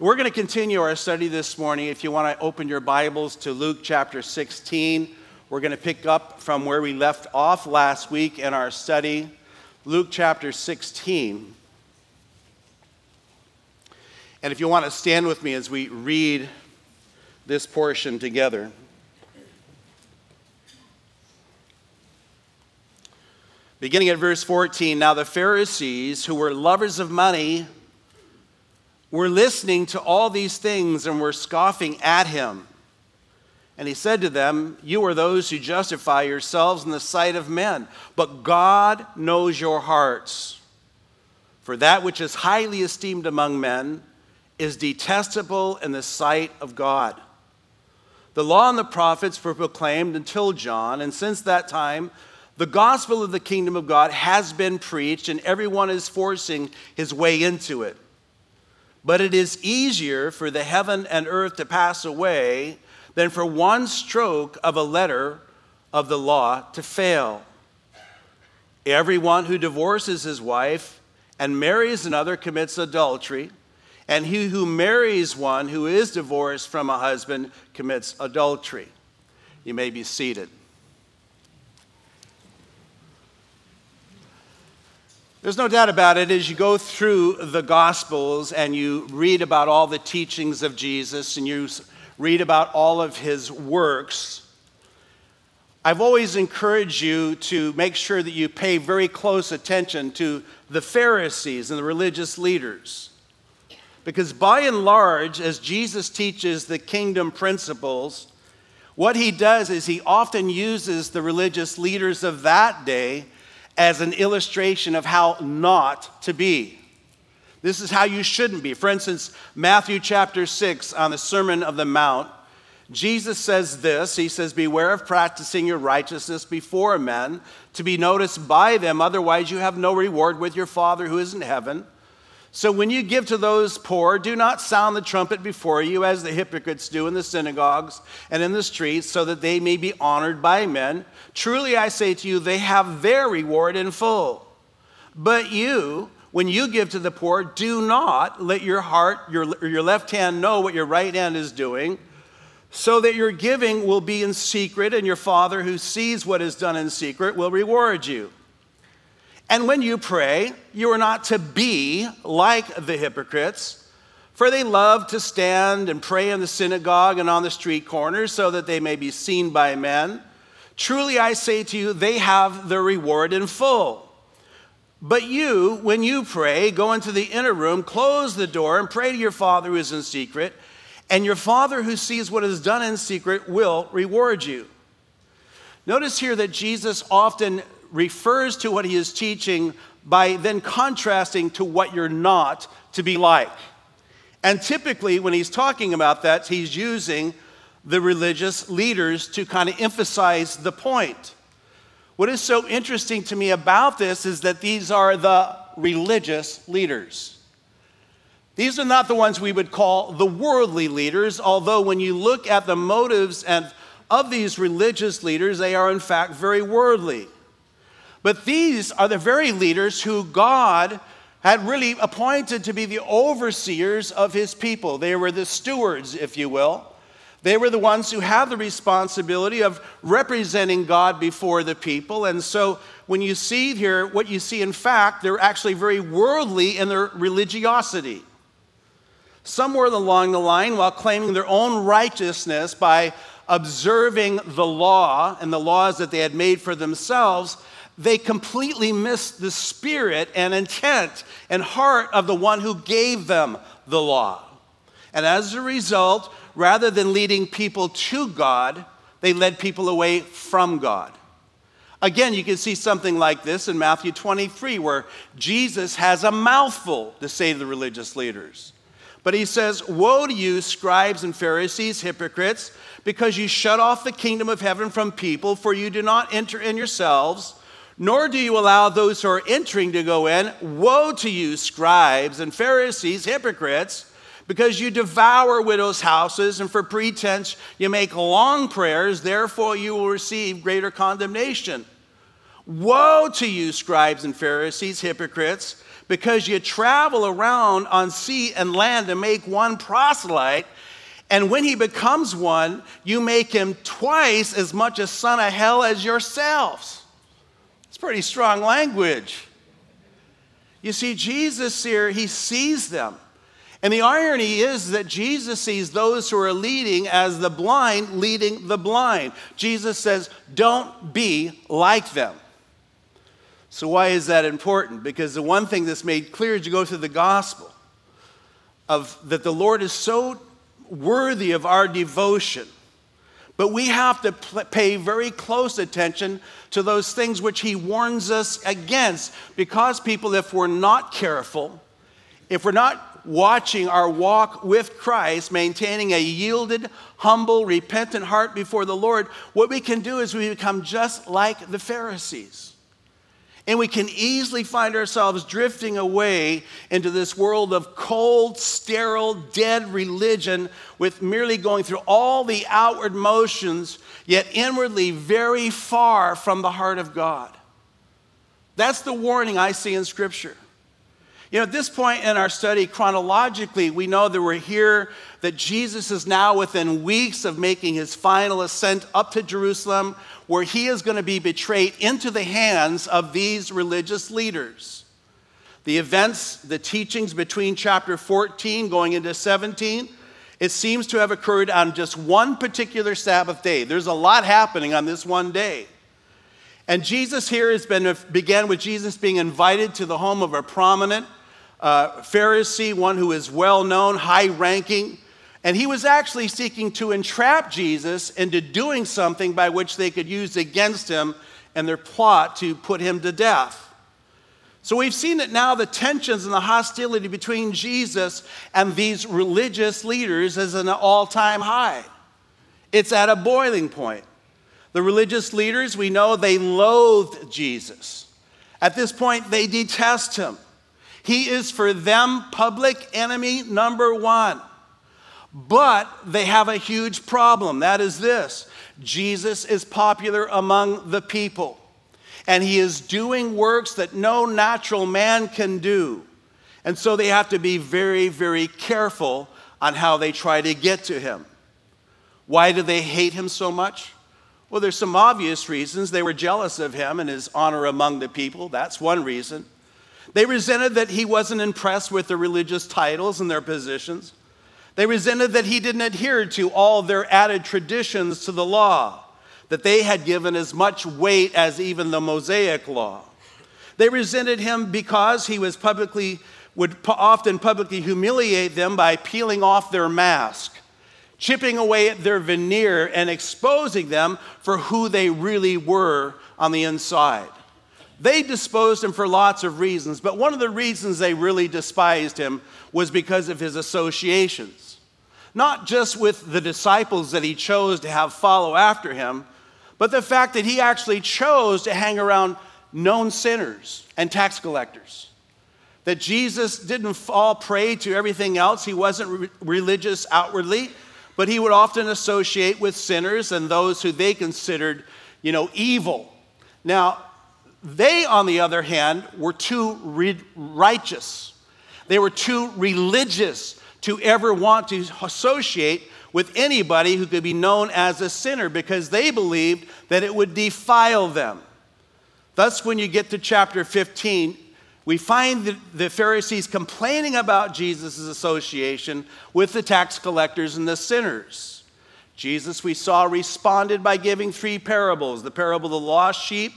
We're going to continue our study this morning. If you want to open your Bibles to Luke chapter 16, we're going to pick up from where we left off last week in our study. Luke chapter 16. And if you want to stand with me as we read this portion together. Beginning at verse 14 Now the Pharisees, who were lovers of money, were listening to all these things and we're scoffing at him. And he said to them, You are those who justify yourselves in the sight of men, but God knows your hearts. For that which is highly esteemed among men is detestable in the sight of God. The law and the prophets were proclaimed until John, and since that time, the gospel of the kingdom of God has been preached, and everyone is forcing his way into it. But it is easier for the heaven and earth to pass away than for one stroke of a letter of the law to fail. Everyone who divorces his wife and marries another commits adultery, and he who marries one who is divorced from a husband commits adultery. You may be seated. There's no doubt about it, as you go through the Gospels and you read about all the teachings of Jesus and you read about all of his works, I've always encouraged you to make sure that you pay very close attention to the Pharisees and the religious leaders. Because by and large, as Jesus teaches the kingdom principles, what he does is he often uses the religious leaders of that day as an illustration of how not to be. This is how you shouldn't be. For instance, Matthew chapter 6 on the Sermon of the Mount, Jesus says this He says, Beware of practicing your righteousness before men to be noticed by them, otherwise, you have no reward with your Father who is in heaven. So when you give to those poor, do not sound the trumpet before you as the hypocrites do in the synagogues and in the streets, so that they may be honored by men. Truly I say to you, they have their reward in full. But you, when you give to the poor, do not let your heart, your, your left hand know what your right hand is doing, so that your giving will be in secret, and your Father who sees what is done in secret will reward you. And when you pray, you are not to be like the hypocrites, for they love to stand and pray in the synagogue and on the street corners so that they may be seen by men. Truly I say to you, they have their reward in full. But you, when you pray, go into the inner room, close the door, and pray to your Father who is in secret, and your Father who sees what is done in secret will reward you. Notice here that Jesus often refers to what he is teaching by then contrasting to what you're not to be like. And typically, when he's talking about that, he's using the religious leaders to kind of emphasize the point. What is so interesting to me about this is that these are the religious leaders. These are not the ones we would call the worldly leaders, although when you look at the motives and of these religious leaders, they are in fact very worldly. But these are the very leaders who God had really appointed to be the overseers of his people. They were the stewards, if you will. They were the ones who have the responsibility of representing God before the people. And so when you see here, what you see, in fact, they're actually very worldly in their religiosity. Somewhere along the line, while claiming their own righteousness by observing the law and the laws that they had made for themselves, they completely missed the spirit and intent and heart of the one who gave them the law. And as a result, rather than leading people to God, they led people away from God. Again, you can see something like this in Matthew 23, where Jesus has a mouthful to say to the religious leaders. But he says, Woe to you, scribes and Pharisees, hypocrites, because you shut off the kingdom of heaven from people, for you do not enter in yourselves nor do you allow those who are entering to go in. Woe to you, scribes and Pharisees, hypocrites, because you devour widows' houses, and for pretense you make long prayers, therefore you will receive greater condemnation. Woe to you, scribes and Pharisees, hypocrites, because you travel around on sea and land to make one proselyte, and when he becomes one, you make him twice as much a son of hell as yourselves. Pretty strong language. You see, Jesus here, he sees them. And the irony is that Jesus sees those who are leading as the blind leading the blind. Jesus says, Don't be like them. So, why is that important? Because the one thing that's made clear as you go through the gospel of that the Lord is so worthy of our devotion. But we have to pay very close attention to those things which he warns us against. Because, people, if we're not careful, if we're not watching our walk with Christ, maintaining a yielded, humble, repentant heart before the Lord, what we can do is we become just like the Pharisees. And we can easily find ourselves drifting away into this world of cold, sterile, dead religion with merely going through all the outward motions, yet inwardly very far from the heart of God. That's the warning I see in Scripture. You know, at this point in our study, chronologically, we know that we're here, that Jesus is now within weeks of making his final ascent up to Jerusalem, where he is going to be betrayed into the hands of these religious leaders. The events, the teachings between chapter 14 going into 17, it seems to have occurred on just one particular Sabbath day. There's a lot happening on this one day. And Jesus here has been began with Jesus being invited to the home of a prominent uh, Pharisee, one who is well known, high ranking. And he was actually seeking to entrap Jesus into doing something by which they could use against him and their plot to put him to death. So we've seen that now the tensions and the hostility between Jesus and these religious leaders is an all time high. It's at a boiling point. The religious leaders, we know they loathed Jesus. At this point, they detest him. He is for them public enemy number one. But they have a huge problem. That is this Jesus is popular among the people, and he is doing works that no natural man can do. And so they have to be very, very careful on how they try to get to him. Why do they hate him so much? Well, there's some obvious reasons. They were jealous of him and his honor among the people. That's one reason. They resented that he wasn't impressed with their religious titles and their positions. They resented that he didn't adhere to all their added traditions to the law, that they had given as much weight as even the Mosaic law. They resented him because he was publicly would often publicly humiliate them by peeling off their mask, chipping away at their veneer and exposing them for who they really were on the inside. They disposed him for lots of reasons, but one of the reasons they really despised him was because of his associations. Not just with the disciples that he chose to have follow after him, but the fact that he actually chose to hang around known sinners and tax collectors. That Jesus didn't fall prey to everything else. He wasn't re- religious outwardly, but he would often associate with sinners and those who they considered, you know, evil. Now, they, on the other hand, were too re- righteous. They were too religious to ever want to associate with anybody who could be known as a sinner because they believed that it would defile them. Thus, when you get to chapter 15, we find the, the Pharisees complaining about Jesus' association with the tax collectors and the sinners. Jesus, we saw, responded by giving three parables the parable of the lost sheep,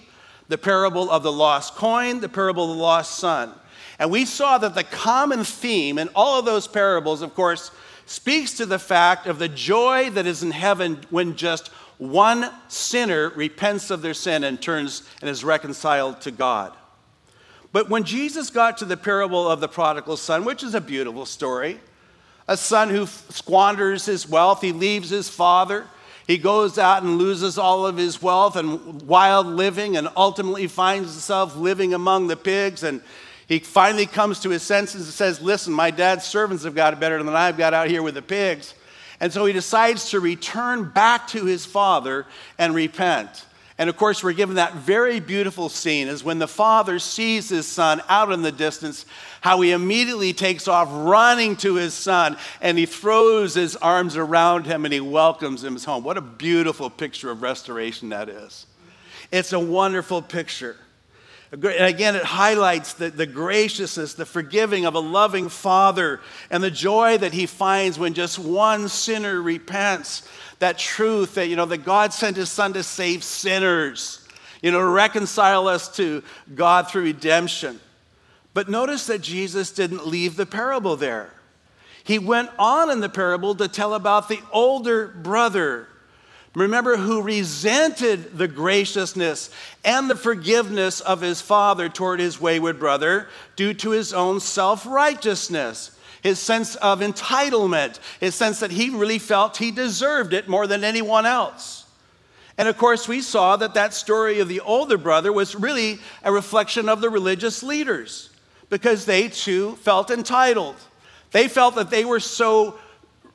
the parable of the lost coin, the parable of the lost son. And we saw that the common theme in all of those parables, of course, speaks to the fact of the joy that is in heaven when just one sinner repents of their sin and turns and is reconciled to God. But when Jesus got to the parable of the prodigal son, which is a beautiful story, a son who squanders his wealth, he leaves his father, he goes out and loses all of his wealth and wild living and ultimately finds himself living among the pigs. And he finally comes to his senses and says, Listen, my dad's servants have got it better than I've got out here with the pigs. And so he decides to return back to his father and repent. And of course, we're given that very beautiful scene is when the father sees his son out in the distance, how he immediately takes off running to his son and he throws his arms around him and he welcomes him home. What a beautiful picture of restoration that is. It's a wonderful picture. And again, it highlights the, the graciousness, the forgiving of a loving father, and the joy that he finds when just one sinner repents. That truth that, you know, that God sent his son to save sinners, you know, to reconcile us to God through redemption. But notice that Jesus didn't leave the parable there. He went on in the parable to tell about the older brother Remember, who resented the graciousness and the forgiveness of his father toward his wayward brother due to his own self righteousness, his sense of entitlement, his sense that he really felt he deserved it more than anyone else. And of course, we saw that that story of the older brother was really a reflection of the religious leaders because they too felt entitled. They felt that they were so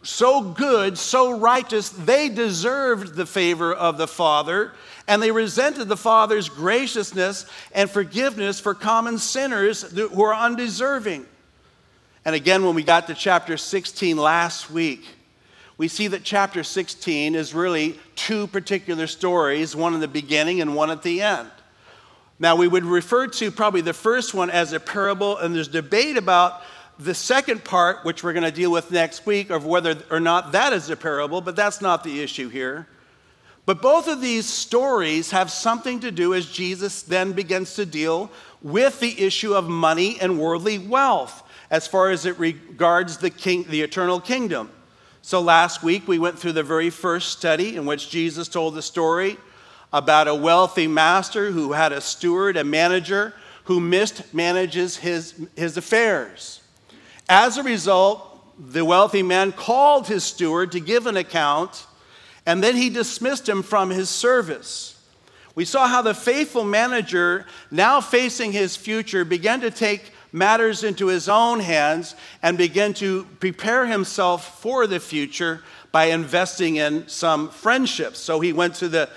so good, so righteous, they deserved the favor of the Father, and they resented the Father's graciousness and forgiveness for common sinners who are undeserving. And again, when we got to chapter 16 last week, we see that chapter 16 is really two particular stories, one in the beginning and one at the end. Now, we would refer to probably the first one as a parable, and there's debate about the second part, which we're going to deal with next week, of whether or not that is a parable, but that's not the issue here. But both of these stories have something to do as Jesus then begins to deal with the issue of money and worldly wealth as far as it regards the, king, the eternal kingdom. So last week we went through the very first study in which Jesus told the story about a wealthy master who had a steward, a manager, who mismanages his, his affairs. As a result, the wealthy man called his steward to give an account, and then he dismissed him from his service. We saw how the faithful manager, now facing his future, began to take matters into his own hands and began to prepare himself for the future by investing in some friendships. So he went to the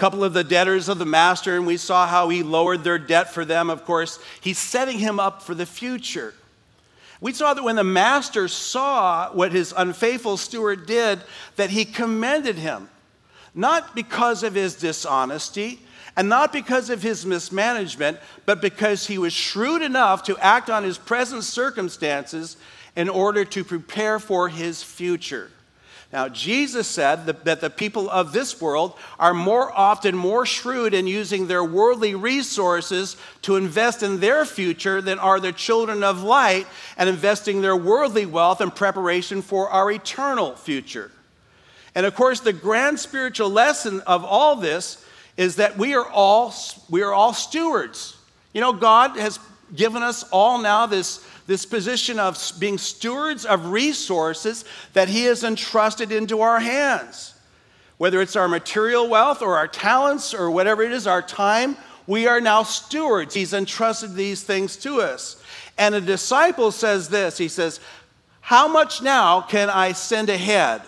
couple of the debtors of the master and we saw how he lowered their debt for them. Of course, he's setting him up for the future. We saw that when the master saw what his unfaithful steward did, that he commended him, not because of his dishonesty and not because of his mismanagement, but because he was shrewd enough to act on his present circumstances in order to prepare for his future. Now, Jesus said that the people of this world are more often more shrewd in using their worldly resources to invest in their future than are the children of light and investing their worldly wealth in preparation for our eternal future. And of course, the grand spiritual lesson of all this is that we are all, we are all stewards. You know, God has given us all now this this position of being stewards of resources that He has entrusted into our hands. Whether it's our material wealth or our talents or whatever it is, our time, we are now stewards. He's entrusted these things to us. And a disciple says this He says, How much now can I send ahead?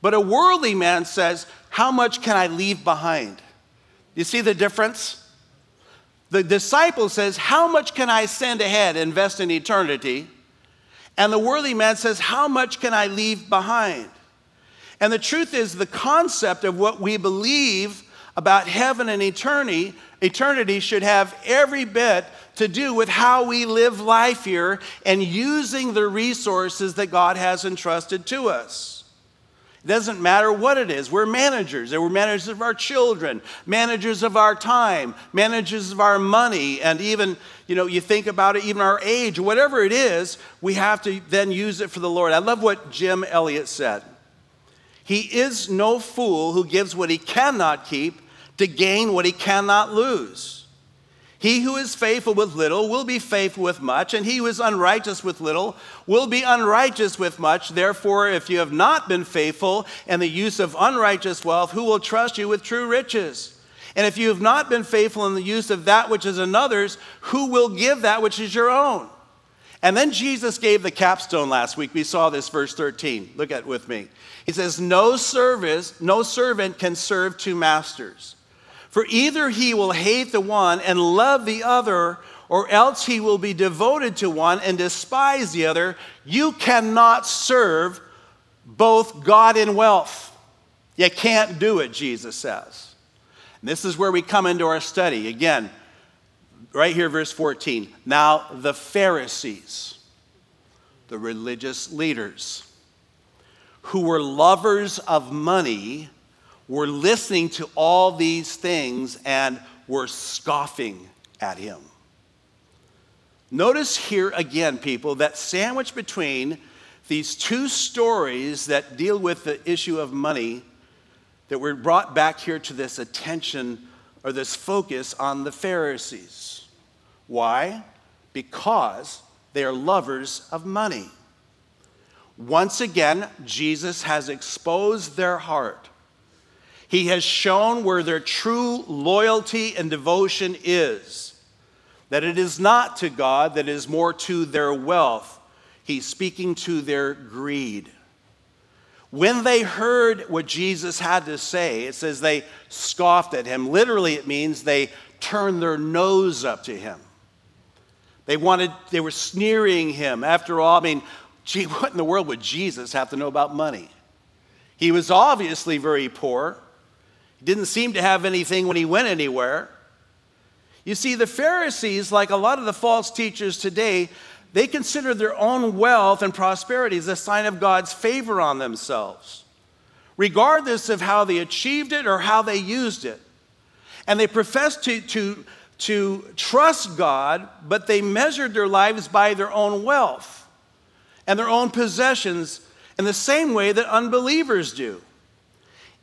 But a worldly man says, How much can I leave behind? You see the difference? The disciple says, How much can I send ahead, invest in eternity? And the worthy man says, How much can I leave behind? And the truth is, the concept of what we believe about heaven and eternity, eternity should have every bit to do with how we live life here and using the resources that God has entrusted to us. It doesn't matter what it is. We're managers. We're managers of our children, managers of our time, managers of our money, and even, you know, you think about it, even our age, whatever it is, we have to then use it for the Lord. I love what Jim Elliot said. He is no fool who gives what he cannot keep to gain what he cannot lose. He who is faithful with little will be faithful with much, and he who is unrighteous with little will be unrighteous with much. Therefore, if you have not been faithful in the use of unrighteous wealth, who will trust you with true riches? And if you have not been faithful in the use of that which is another's, who will give that which is your own? And then Jesus gave the capstone last week. We saw this verse 13. Look at it with me. He says, "No service, no servant can serve two masters." For either he will hate the one and love the other, or else he will be devoted to one and despise the other. You cannot serve both God and wealth. You can't do it, Jesus says. And this is where we come into our study. Again, right here, verse 14. Now, the Pharisees, the religious leaders, who were lovers of money, were listening to all these things and were scoffing at him. Notice here again, people, that sandwich between these two stories that deal with the issue of money that we're brought back here to this attention or this focus on the Pharisees. Why? Because they are lovers of money. Once again, Jesus has exposed their heart. He has shown where their true loyalty and devotion is. That it is not to God, that it is more to their wealth. He's speaking to their greed. When they heard what Jesus had to say, it says they scoffed at him. Literally, it means they turned their nose up to him. They wanted, they were sneering him. After all, I mean, gee, what in the world would Jesus have to know about money? He was obviously very poor. Didn't seem to have anything when he went anywhere. You see, the Pharisees, like a lot of the false teachers today, they consider their own wealth and prosperity as a sign of God's favor on themselves, regardless of how they achieved it or how they used it. And they profess to, to, to trust God, but they measured their lives by their own wealth and their own possessions in the same way that unbelievers do.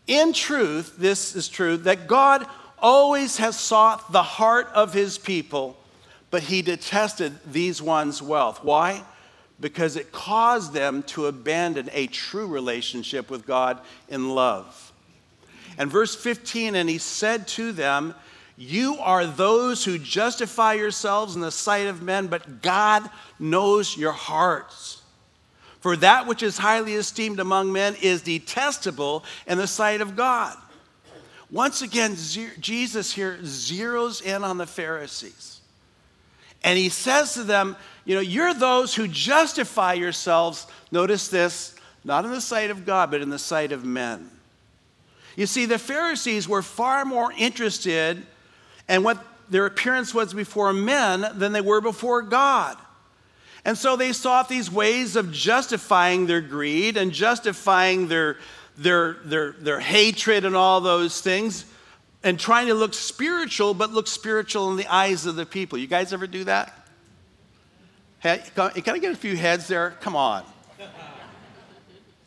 In truth, this is true that God always has sought the heart of his people but he detested these ones' wealth. Why? Because it caused them to abandon a true relationship with God in love. And verse 15, and he said to them, You are those who justify yourselves in the sight of men, but God knows your hearts. For that which is highly esteemed among men is detestable in the sight of God. Once again, Jesus here zeroes in on the Pharisees. And he says to them, You know, you're those who justify yourselves, notice this, not in the sight of God, but in the sight of men. You see, the Pharisees were far more interested in what their appearance was before men than they were before God. And so they sought these ways of justifying their greed and justifying their, their, their, their hatred and all those things and trying to look spiritual, but look spiritual in the eyes of the people. You guys ever do that? Hey, can I get a few heads there? Come on.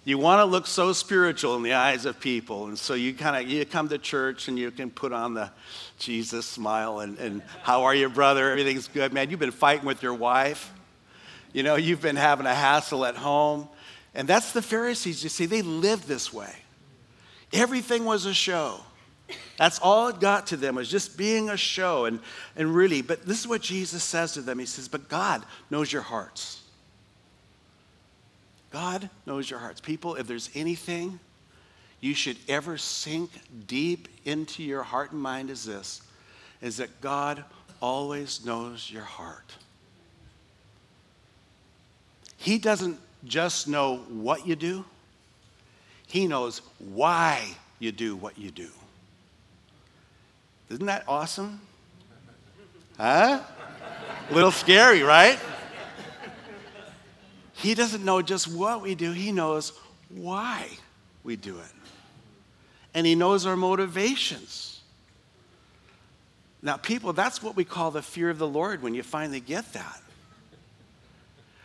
You want to look so spiritual in the eyes of people, and so you kind of you come to church and you can put on the Jesus smile and, and how are you, brother? Everything's good, man. You've been fighting with your wife. You know, you've been having a hassle at home. And that's the Pharisees, you see, they lived this way. Everything was a show. That's all it got to them was just being a show. And, and really, but this is what Jesus says to them. He says, But God knows your hearts. God knows your hearts. People, if there's anything you should ever sink deep into your heart and mind, is this is that God always knows your heart. He doesn't just know what you do, He knows why you do what you do. Isn't that awesome? Huh? A little scary, right? He doesn't know just what we do, he knows why we do it. And he knows our motivations. Now, people, that's what we call the fear of the Lord when you finally get that.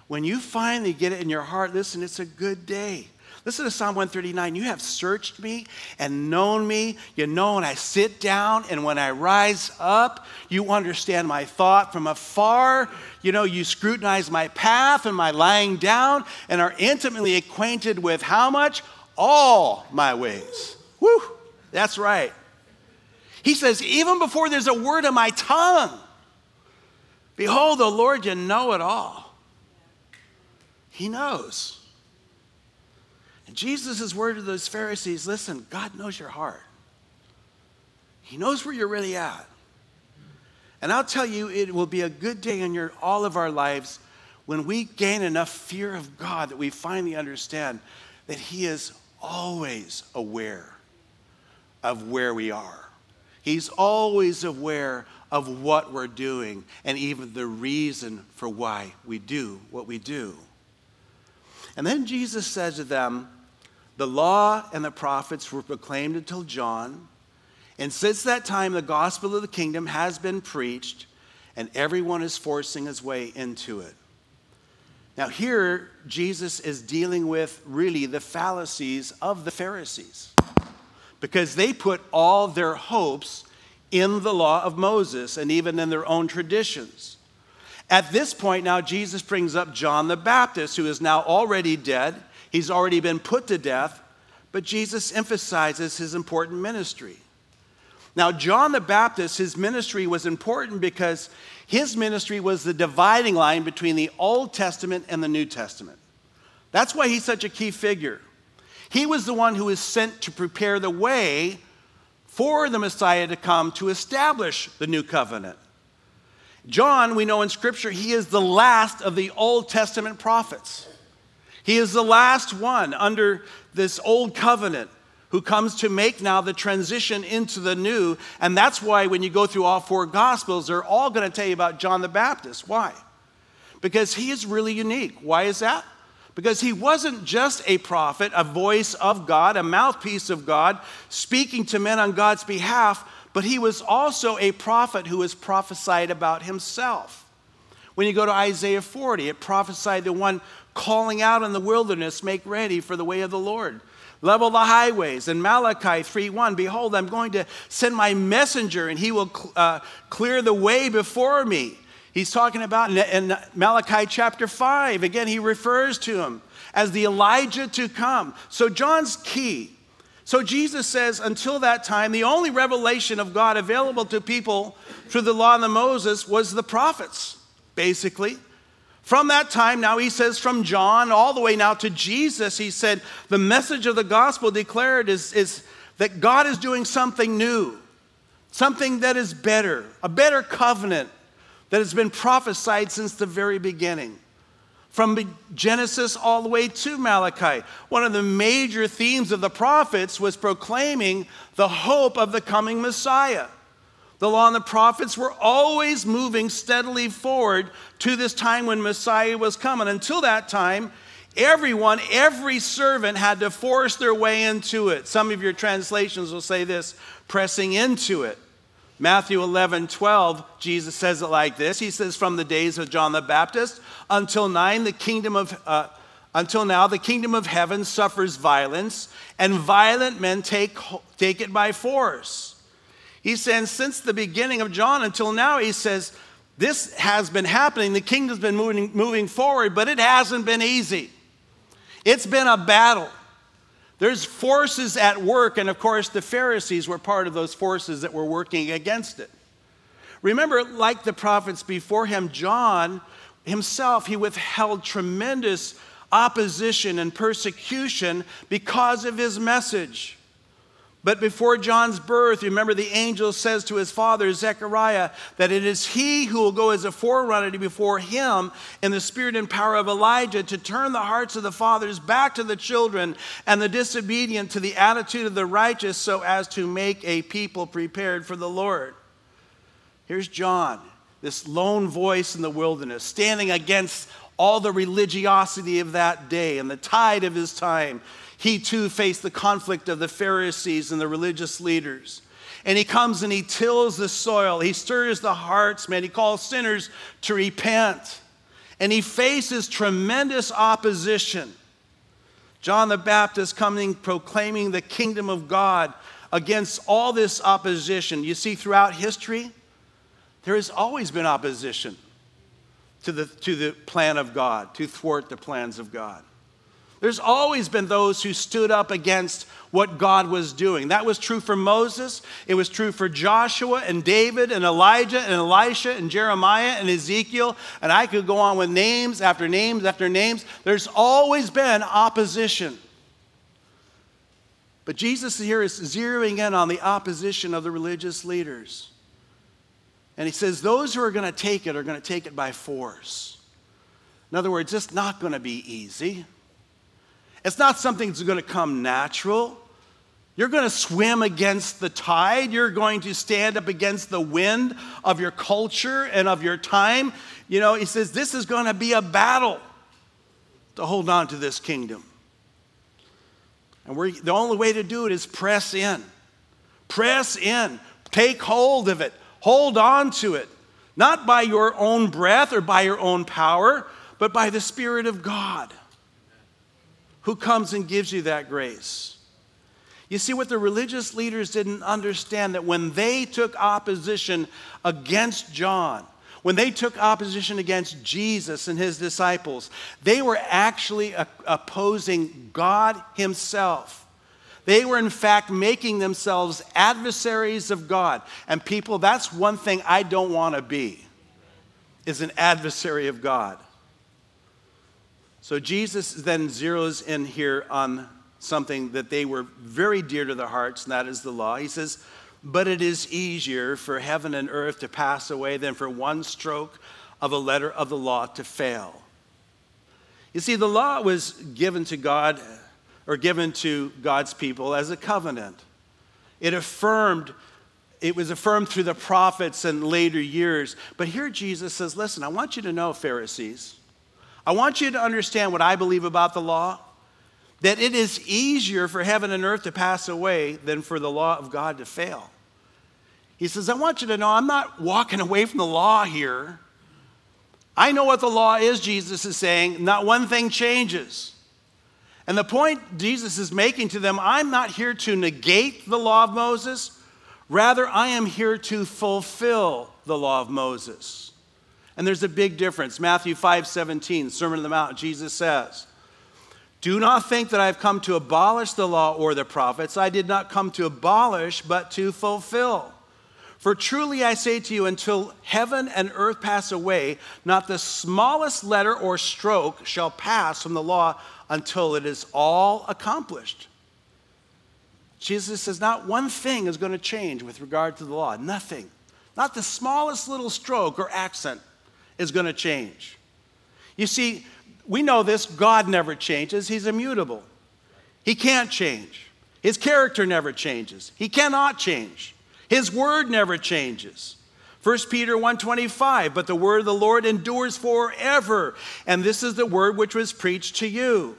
When you finally get it in your heart, listen, it's a good day. Listen to Psalm 139. You have searched me and known me. You know when I sit down and when I rise up. You understand my thought from afar. You know, you scrutinize my path and my lying down and are intimately acquainted with how much? All my ways. Whew, that's right. He says, even before there's a word of my tongue, behold, the Lord, you know it all. He knows. And Jesus' word to those Pharisees listen, God knows your heart. He knows where you're really at. And I'll tell you, it will be a good day in your, all of our lives when we gain enough fear of God that we finally understand that He is always aware of where we are. He's always aware of what we're doing and even the reason for why we do what we do. And then Jesus says to them, The law and the prophets were proclaimed until John. And since that time, the gospel of the kingdom has been preached, and everyone is forcing his way into it. Now, here, Jesus is dealing with really the fallacies of the Pharisees because they put all their hopes in the law of Moses and even in their own traditions. At this point, now Jesus brings up John the Baptist, who is now already dead. He's already been put to death, but Jesus emphasizes his important ministry. Now, John the Baptist, his ministry was important because his ministry was the dividing line between the Old Testament and the New Testament. That's why he's such a key figure. He was the one who was sent to prepare the way for the Messiah to come to establish the new covenant. John, we know in Scripture, he is the last of the Old Testament prophets. He is the last one under this old covenant who comes to make now the transition into the new. And that's why when you go through all four Gospels, they're all going to tell you about John the Baptist. Why? Because he is really unique. Why is that? Because he wasn't just a prophet, a voice of God, a mouthpiece of God, speaking to men on God's behalf, but he was also a prophet who was prophesied about himself. When you go to Isaiah 40, it prophesied the one calling out in the wilderness, make ready for the way of the Lord level the highways. And Malachi 3:1, behold, I'm going to send my messenger, and he will uh, clear the way before me. He's talking about in, in Malachi chapter 5. Again, he refers to him as the Elijah to come. So John's key. So Jesus says, until that time, the only revelation of God available to people through the law and the Moses was the prophets, basically. From that time, now he says from John all the way now to Jesus, he said, the message of the gospel declared is, is that God is doing something new, something that is better, a better covenant that has been prophesied since the very beginning. From Genesis all the way to Malachi, one of the major themes of the prophets was proclaiming the hope of the coming Messiah. The law and the prophets were always moving steadily forward to this time when Messiah was coming. Until that time, everyone, every servant had to force their way into it. Some of your translations will say this pressing into it. Matthew 11, 12, Jesus says it like this. He says, From the days of John the Baptist until nine, the kingdom of uh, until now, the kingdom of heaven suffers violence, and violent men take, take it by force. He says, since the beginning of John until now, he says, this has been happening. The kingdom's been moving, moving forward, but it hasn't been easy. It's been a battle. There's forces at work, and of course, the Pharisees were part of those forces that were working against it. Remember, like the prophets before him, John himself, he withheld tremendous opposition and persecution because of his message. But before John's birth, remember the angel says to his father, Zechariah, that it is he who will go as a forerunner before him in the spirit and power of Elijah to turn the hearts of the fathers back to the children and the disobedient to the attitude of the righteous so as to make a people prepared for the Lord. Here's John, this lone voice in the wilderness, standing against all the religiosity of that day and the tide of his time he too faced the conflict of the Pharisees and the religious leaders. And he comes and he tills the soil. He stirs the hearts, man. He calls sinners to repent. And he faces tremendous opposition. John the Baptist coming proclaiming the kingdom of God against all this opposition. You see, throughout history, there has always been opposition to the, to the plan of God, to thwart the plans of God. There's always been those who stood up against what God was doing. That was true for Moses. It was true for Joshua and David and Elijah and Elisha and Jeremiah and Ezekiel. And I could go on with names after names after names. There's always been opposition. But Jesus here is zeroing in on the opposition of the religious leaders. And he says, Those who are going to take it are going to take it by force. In other words, it's not going to be easy. It's not something that's going to come natural. You're going to swim against the tide. You're going to stand up against the wind of your culture and of your time. You know, he says this is going to be a battle to hold on to this kingdom. And we're, the only way to do it is press in. Press in. Take hold of it. Hold on to it. Not by your own breath or by your own power, but by the Spirit of God who comes and gives you that grace. You see, what the religious leaders didn't understand that when they took opposition against John, when they took opposition against Jesus and his disciples, they were actually opposing God Himself. They were, in fact, making themselves adversaries of God. And people, that's one thing I don't want to be, is an adversary of God. So Jesus then zeroes in here on something that they were very dear to their hearts, and that is the law. He says, But it is easier for heaven and earth to pass away than for one stroke of a letter of the law to fail. You see, the law was given to God or given to God's people as a covenant. It affirmed, it was affirmed through the prophets and later years. But here Jesus says, Listen, I want you to know, Pharisees, I want you to understand what I believe about the law that it is easier for heaven and earth to pass away than for the law of God to fail. He says, I want you to know I'm not walking away from the law here. I know what the law is, Jesus is saying. Not one thing changes. And the point Jesus is making to them I'm not here to negate the law of Moses, rather, I am here to fulfill the law of Moses. And there's a big difference. Matthew 5 17, Sermon on the Mount, Jesus says, Do not think that I've come to abolish the law or the prophets. I did not come to abolish, but to fulfill. For truly I say to you, until heaven and earth pass away, not the smallest letter or stroke shall pass from the law until it is all accomplished. Jesus says, not one thing is going to change with regard to the law. Nothing. Not the smallest little stroke or accent is going to change. You see, we know this God never changes, He's immutable. He can't change. His character never changes. He cannot change. His word never changes. 1 Peter 1:25 but the word of the Lord endures forever and this is the word which was preached to you.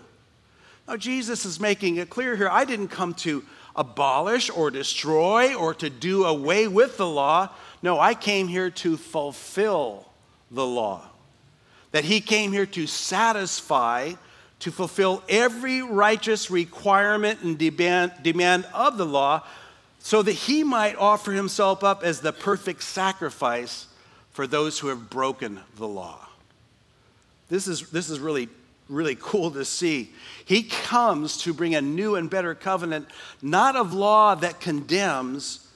Now Jesus is making it clear here I didn't come to abolish or destroy or to do away with the law. No, I came here to fulfill the law. That he came here to satisfy, to fulfill every righteous requirement and demand, of the law, so that he might offer himself up as the perfect sacrifice for those who have broken the law. This is, this is really, really cool to see. He comes to bring a new and better covenant, not of law that condemns,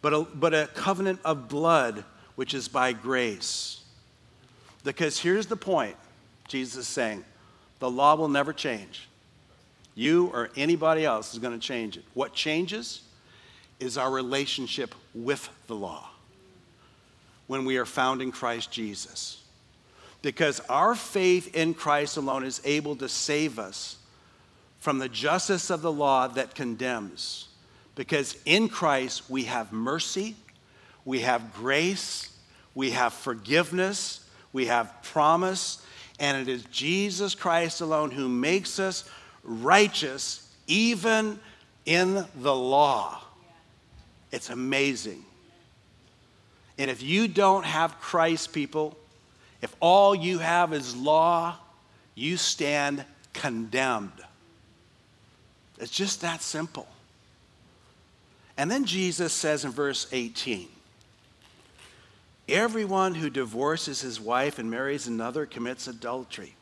but a, but a covenant of blood, which is by grace. Because here's the point Jesus is saying the law will never change. You or anybody else is going to change it. What changes is our relationship with the law when we are found in Christ Jesus. Because our faith in Christ alone is able to save us from the justice of the law that condemns. Because in Christ we have mercy, we have grace, we have forgiveness, we have promise, and it is Jesus Christ alone who makes us righteous even in the law. It's amazing. And if you don't have Christ, people, if all you have is law, you stand condemned. It's just that simple. And then Jesus says in verse 18, Everyone who divorces his wife and marries another commits adultery.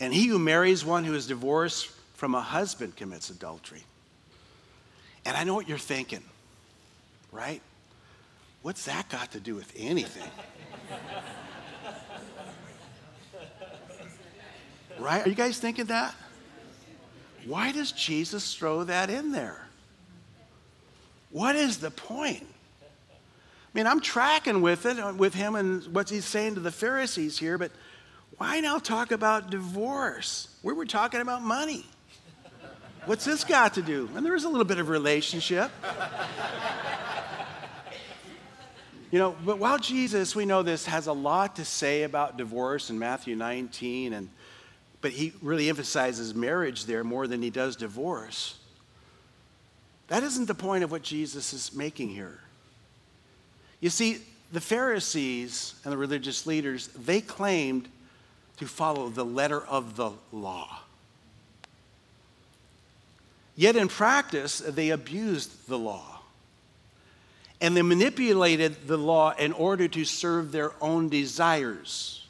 And he who marries one who is divorced from a husband commits adultery. And I know what you're thinking, right? What's that got to do with anything? right? Are you guys thinking that? Why does Jesus throw that in there? What is the point? I mean, I'm tracking with it, uh, with him and what he's saying to the Pharisees here, but why now talk about divorce? We were talking about money. What's this got to do? And there is a little bit of relationship. you know, but while Jesus, we know this, has a lot to say about divorce in Matthew 19, and but he really emphasizes marriage there more than he does divorce. That isn't the point of what Jesus is making here. You see, the Pharisees and the religious leaders, they claimed to follow the letter of the law. Yet in practice, they abused the law. And they manipulated the law in order to serve their own desires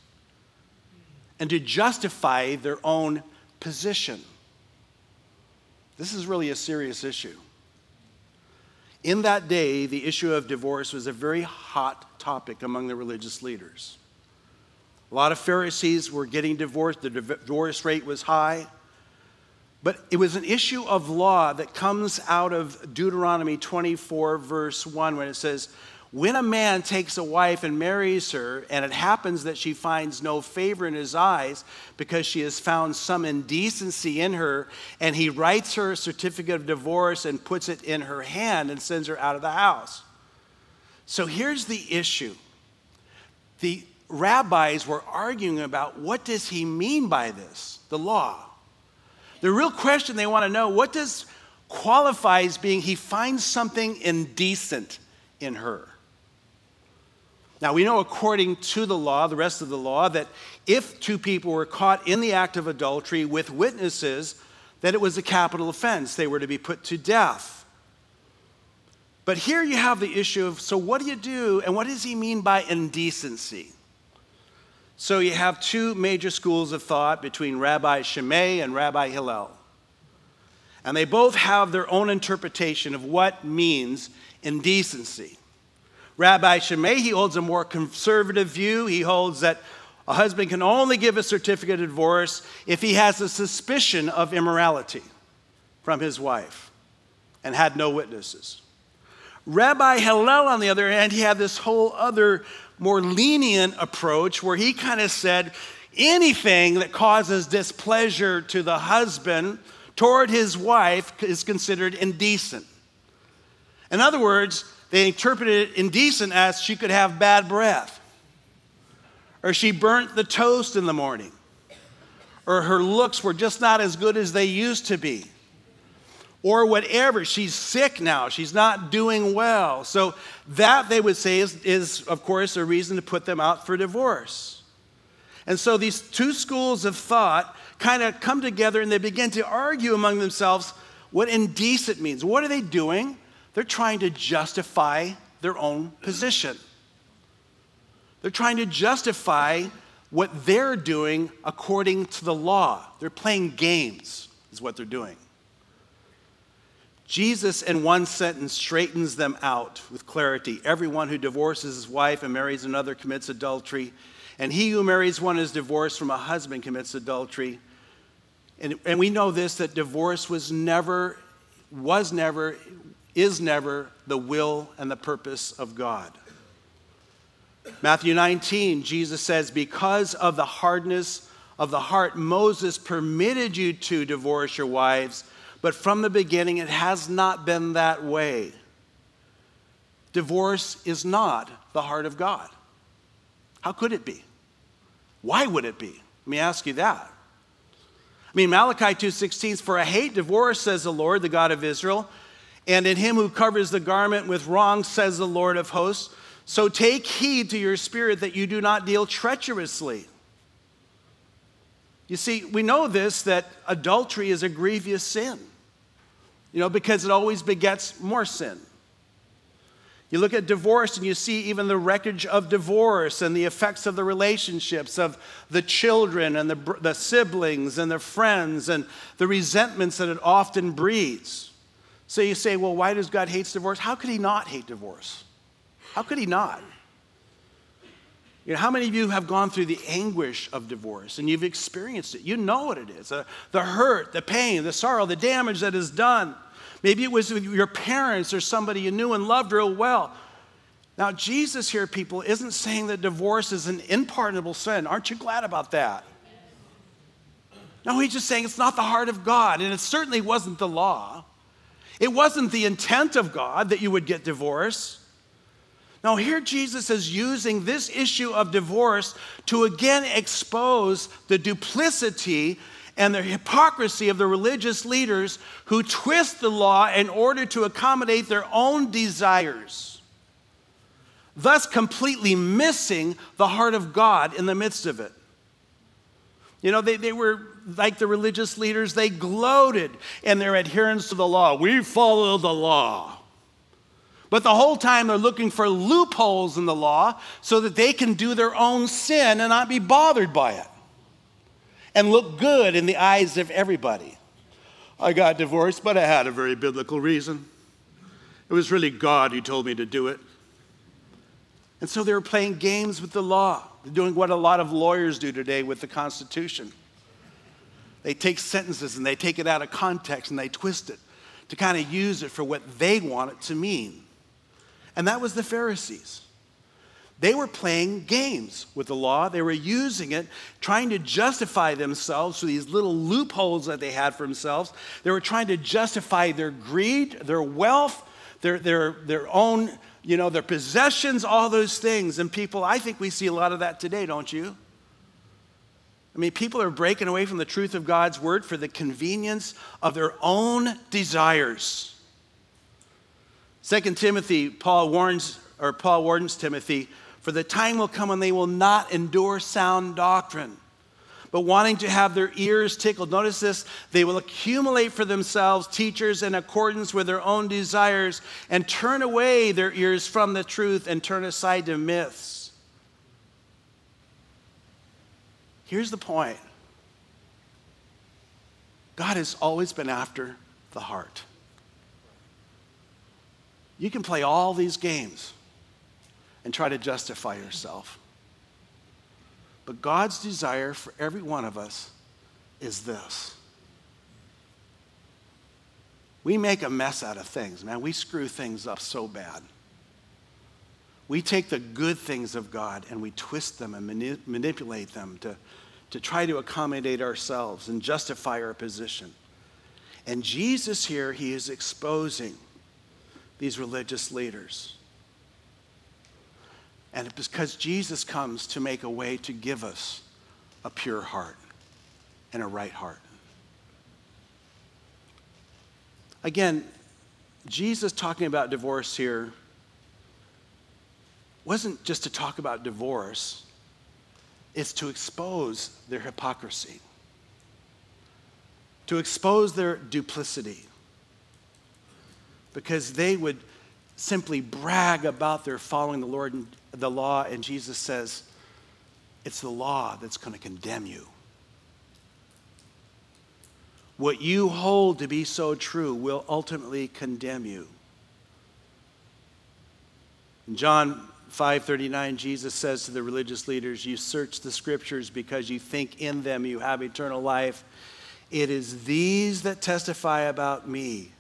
and to justify their own position. This is really a serious issue. In that day, the issue of divorce was a very hot topic among the religious leaders. A lot of Pharisees were getting divorced, the divorce rate was high. But it was an issue of law that comes out of Deuteronomy 24, verse 1, when it says, When a man takes a wife and marries her, and it happens that she finds no favor in his eyes because she has found some indecency in her, and he writes her a certificate of divorce and puts it in her hand and sends her out of the house. So here's the issue. The rabbis were arguing about what does he mean by this, the law. The real question they want to know, what does qualifies being he finds something indecent in her? Now, we know according to the law, the rest of the law, that if two people were caught in the act of adultery with witnesses, that it was a capital offense. They were to be put to death. But here you have the issue of so, what do you do, and what does he mean by indecency? So you have two major schools of thought between Rabbi Shammai and Rabbi Hillel. And they both have their own interpretation of what means indecency. Rabbi Shammai, he holds a more conservative view. He holds that a husband can only give a certificate of divorce if he has a suspicion of immorality from his wife and had no witnesses. Rabbi Hillel, on the other hand, he had this whole other more lenient approach where he kind of said anything that causes displeasure to the husband toward his wife is considered indecent. In other words, they interpreted it indecent as she could have bad breath, or she burnt the toast in the morning, or her looks were just not as good as they used to be or whatever. She's sick now. She's not doing well. So, that they would say is, is, of course, a reason to put them out for divorce. And so, these two schools of thought kind of come together and they begin to argue among themselves what indecent means. What are they doing? They're trying to justify their own position. They're trying to justify what they're doing according to the law. They're playing games, is what they're doing. Jesus, in one sentence, straightens them out with clarity. Everyone who divorces his wife and marries another commits adultery, and he who marries one is divorced from a husband commits adultery. And, and we know this that divorce was never, was never, is never the will and the purpose of God. Matthew 19, Jesus says, Because of the hardness of the heart, Moses permitted you to divorce your wives but from the beginning, it has not been that way. Divorce is not the heart of God. How could it be? Why would it be? Let me ask you that. I mean, Malachi 2:16, for I hate divorce, says the Lord, the God of Israel, and in him who covers the garment with wrong, says the Lord of hosts. So take heed to your spirit that you do not deal treacherously. You see, we know this that adultery is a grievous sin you know, because it always begets more sin. You look at divorce and you see even the wreckage of divorce and the effects of the relationships of the children and the, the siblings and the friends and the resentments that it often breeds. So you say, well, why does God hate divorce? How could he not hate divorce? How could he not? You know, how many of you have gone through the anguish of divorce and you've experienced it? You know what it is uh, the hurt, the pain, the sorrow, the damage that is done. Maybe it was with your parents or somebody you knew and loved real well. Now, Jesus here, people, isn't saying that divorce is an unpardonable sin. Aren't you glad about that? No, he's just saying it's not the heart of God, and it certainly wasn't the law. It wasn't the intent of God that you would get divorce. Now, here Jesus is using this issue of divorce to again expose the duplicity and the hypocrisy of the religious leaders who twist the law in order to accommodate their own desires, thus completely missing the heart of God in the midst of it. You know, they, they were like the religious leaders, they gloated in their adherence to the law. We follow the law. But the whole time they're looking for loopholes in the law so that they can do their own sin and not be bothered by it and look good in the eyes of everybody. I got divorced, but I had a very biblical reason. It was really God who told me to do it. And so they were playing games with the law, Doing what a lot of lawyers do today with the Constitution. They take sentences and they take it out of context and they twist it to kind of use it for what they want it to mean and that was the Pharisees. They were playing games with the law. They were using it, trying to justify themselves through these little loopholes that they had for themselves. They were trying to justify their greed, their wealth, their, their, their own, you know, their possessions, all those things. And people, I think we see a lot of that today, don't you? I mean, people are breaking away from the truth of God's word for the convenience of their own desires. Second Timothy, Paul warns, or Paul warns Timothy, for the time will come when they will not endure sound doctrine, but wanting to have their ears tickled. Notice this they will accumulate for themselves teachers in accordance with their own desires and turn away their ears from the truth and turn aside to myths. Here's the point God has always been after the heart. You can play all these games and try to justify yourself. But God's desire for every one of us is this. We make a mess out of things, man. We screw things up so bad. We take the good things of God and we twist them and mani- manipulate them to, to try to accommodate ourselves and justify our position. And Jesus here, he is exposing these religious leaders. And because Jesus comes to make a way to give us a pure heart and a right heart. Again, Jesus talking about divorce here wasn't just to talk about divorce, it's to expose their hypocrisy, to expose their duplicity because they would simply brag about their following the Lord and the law, and Jesus says, it's the law that's going to condemn you. What you hold to be so true will ultimately condemn you. In John 5:39 Jesus says to the religious leaders, "You search the scriptures because you think in them you have eternal life. It is these that testify about me."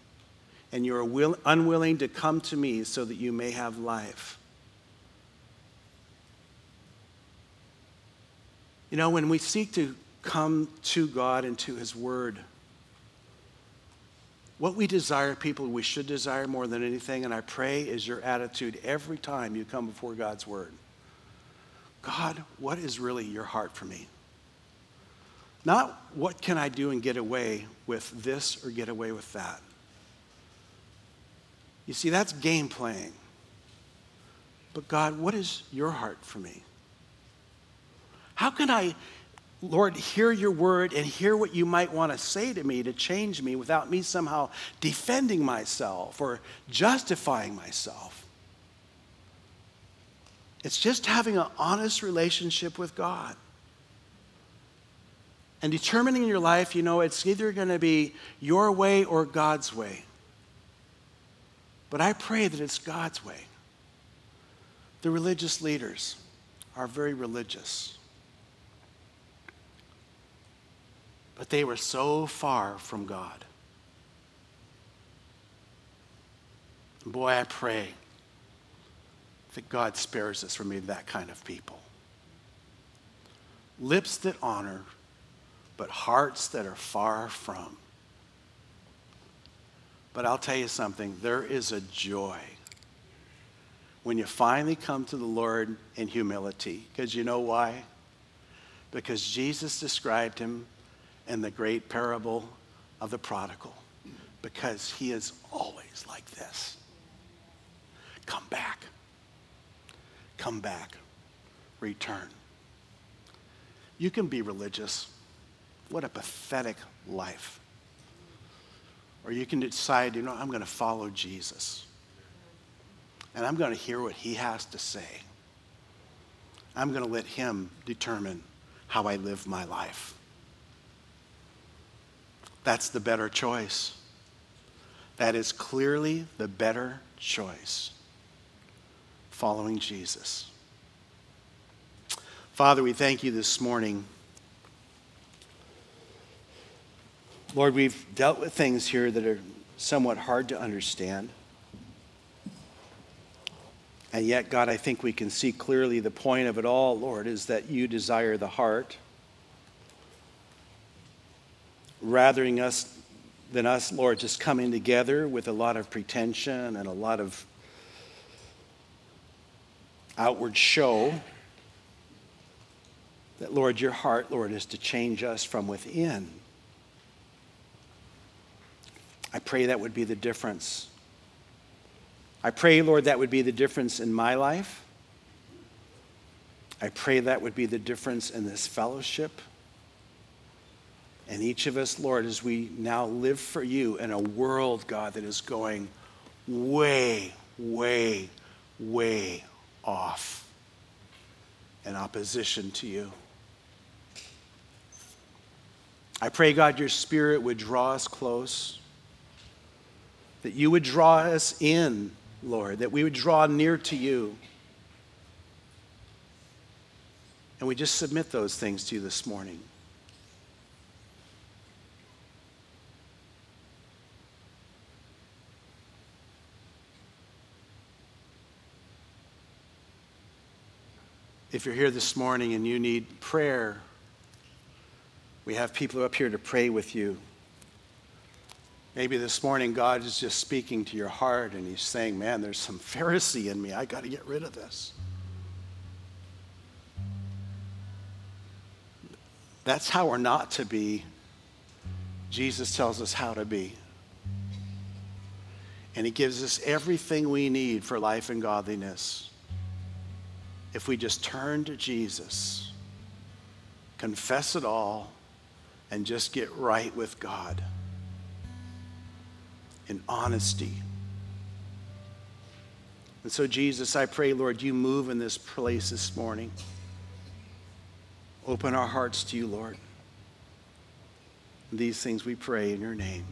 and you are will, unwilling to come to me so that you may have life. You know, when we seek to come to God and to His Word, what we desire, people, we should desire more than anything, and I pray is your attitude every time you come before God's Word. God, what is really your heart for me? Not what can I do and get away with this or get away with that. You see, that's game playing. But God, what is your heart for me? How can I, Lord, hear your word and hear what you might want to say to me to change me without me somehow defending myself or justifying myself? It's just having an honest relationship with God. And determining in your life, you know, it's either going to be your way or God's way. But I pray that it's God's way. The religious leaders, are very religious. But they were so far from God. Boy, I pray that God spares us from being that kind of people. Lips that honor, but hearts that are far from. But I'll tell you something there is a joy when you finally come to the Lord in humility. Because you know why? Because Jesus described him in the great parable of the prodigal. Because he is always like this. Come back. Come back. Return. You can be religious. What a pathetic life. Or you can decide, you know, I'm going to follow Jesus. And I'm going to hear what he has to say. I'm going to let him determine how I live my life. That's the better choice. That is clearly the better choice. Following Jesus. Father, we thank you this morning. Lord, we've dealt with things here that are somewhat hard to understand. And yet, God, I think we can see clearly the point of it all, Lord, is that you desire the heart rather than us, than us, Lord, just coming together with a lot of pretension and a lot of outward show. That, Lord, your heart, Lord, is to change us from within. I pray that would be the difference I pray, Lord, that would be the difference in my life. I pray that would be the difference in this fellowship. And each of us, Lord, as we now live for you in a world, God, that is going way, way, way off in opposition to you. I pray, God, your spirit would draw us close, that you would draw us in Lord, that we would draw near to you. And we just submit those things to you this morning. If you're here this morning and you need prayer, we have people up here to pray with you. Maybe this morning God is just speaking to your heart and He's saying, Man, there's some Pharisee in me. I got to get rid of this. That's how we're not to be. Jesus tells us how to be. And He gives us everything we need for life and godliness. If we just turn to Jesus, confess it all, and just get right with God in honesty. And so, Jesus, I pray, Lord, you move in this place this morning. Open our hearts to you, Lord. These things we pray in your name.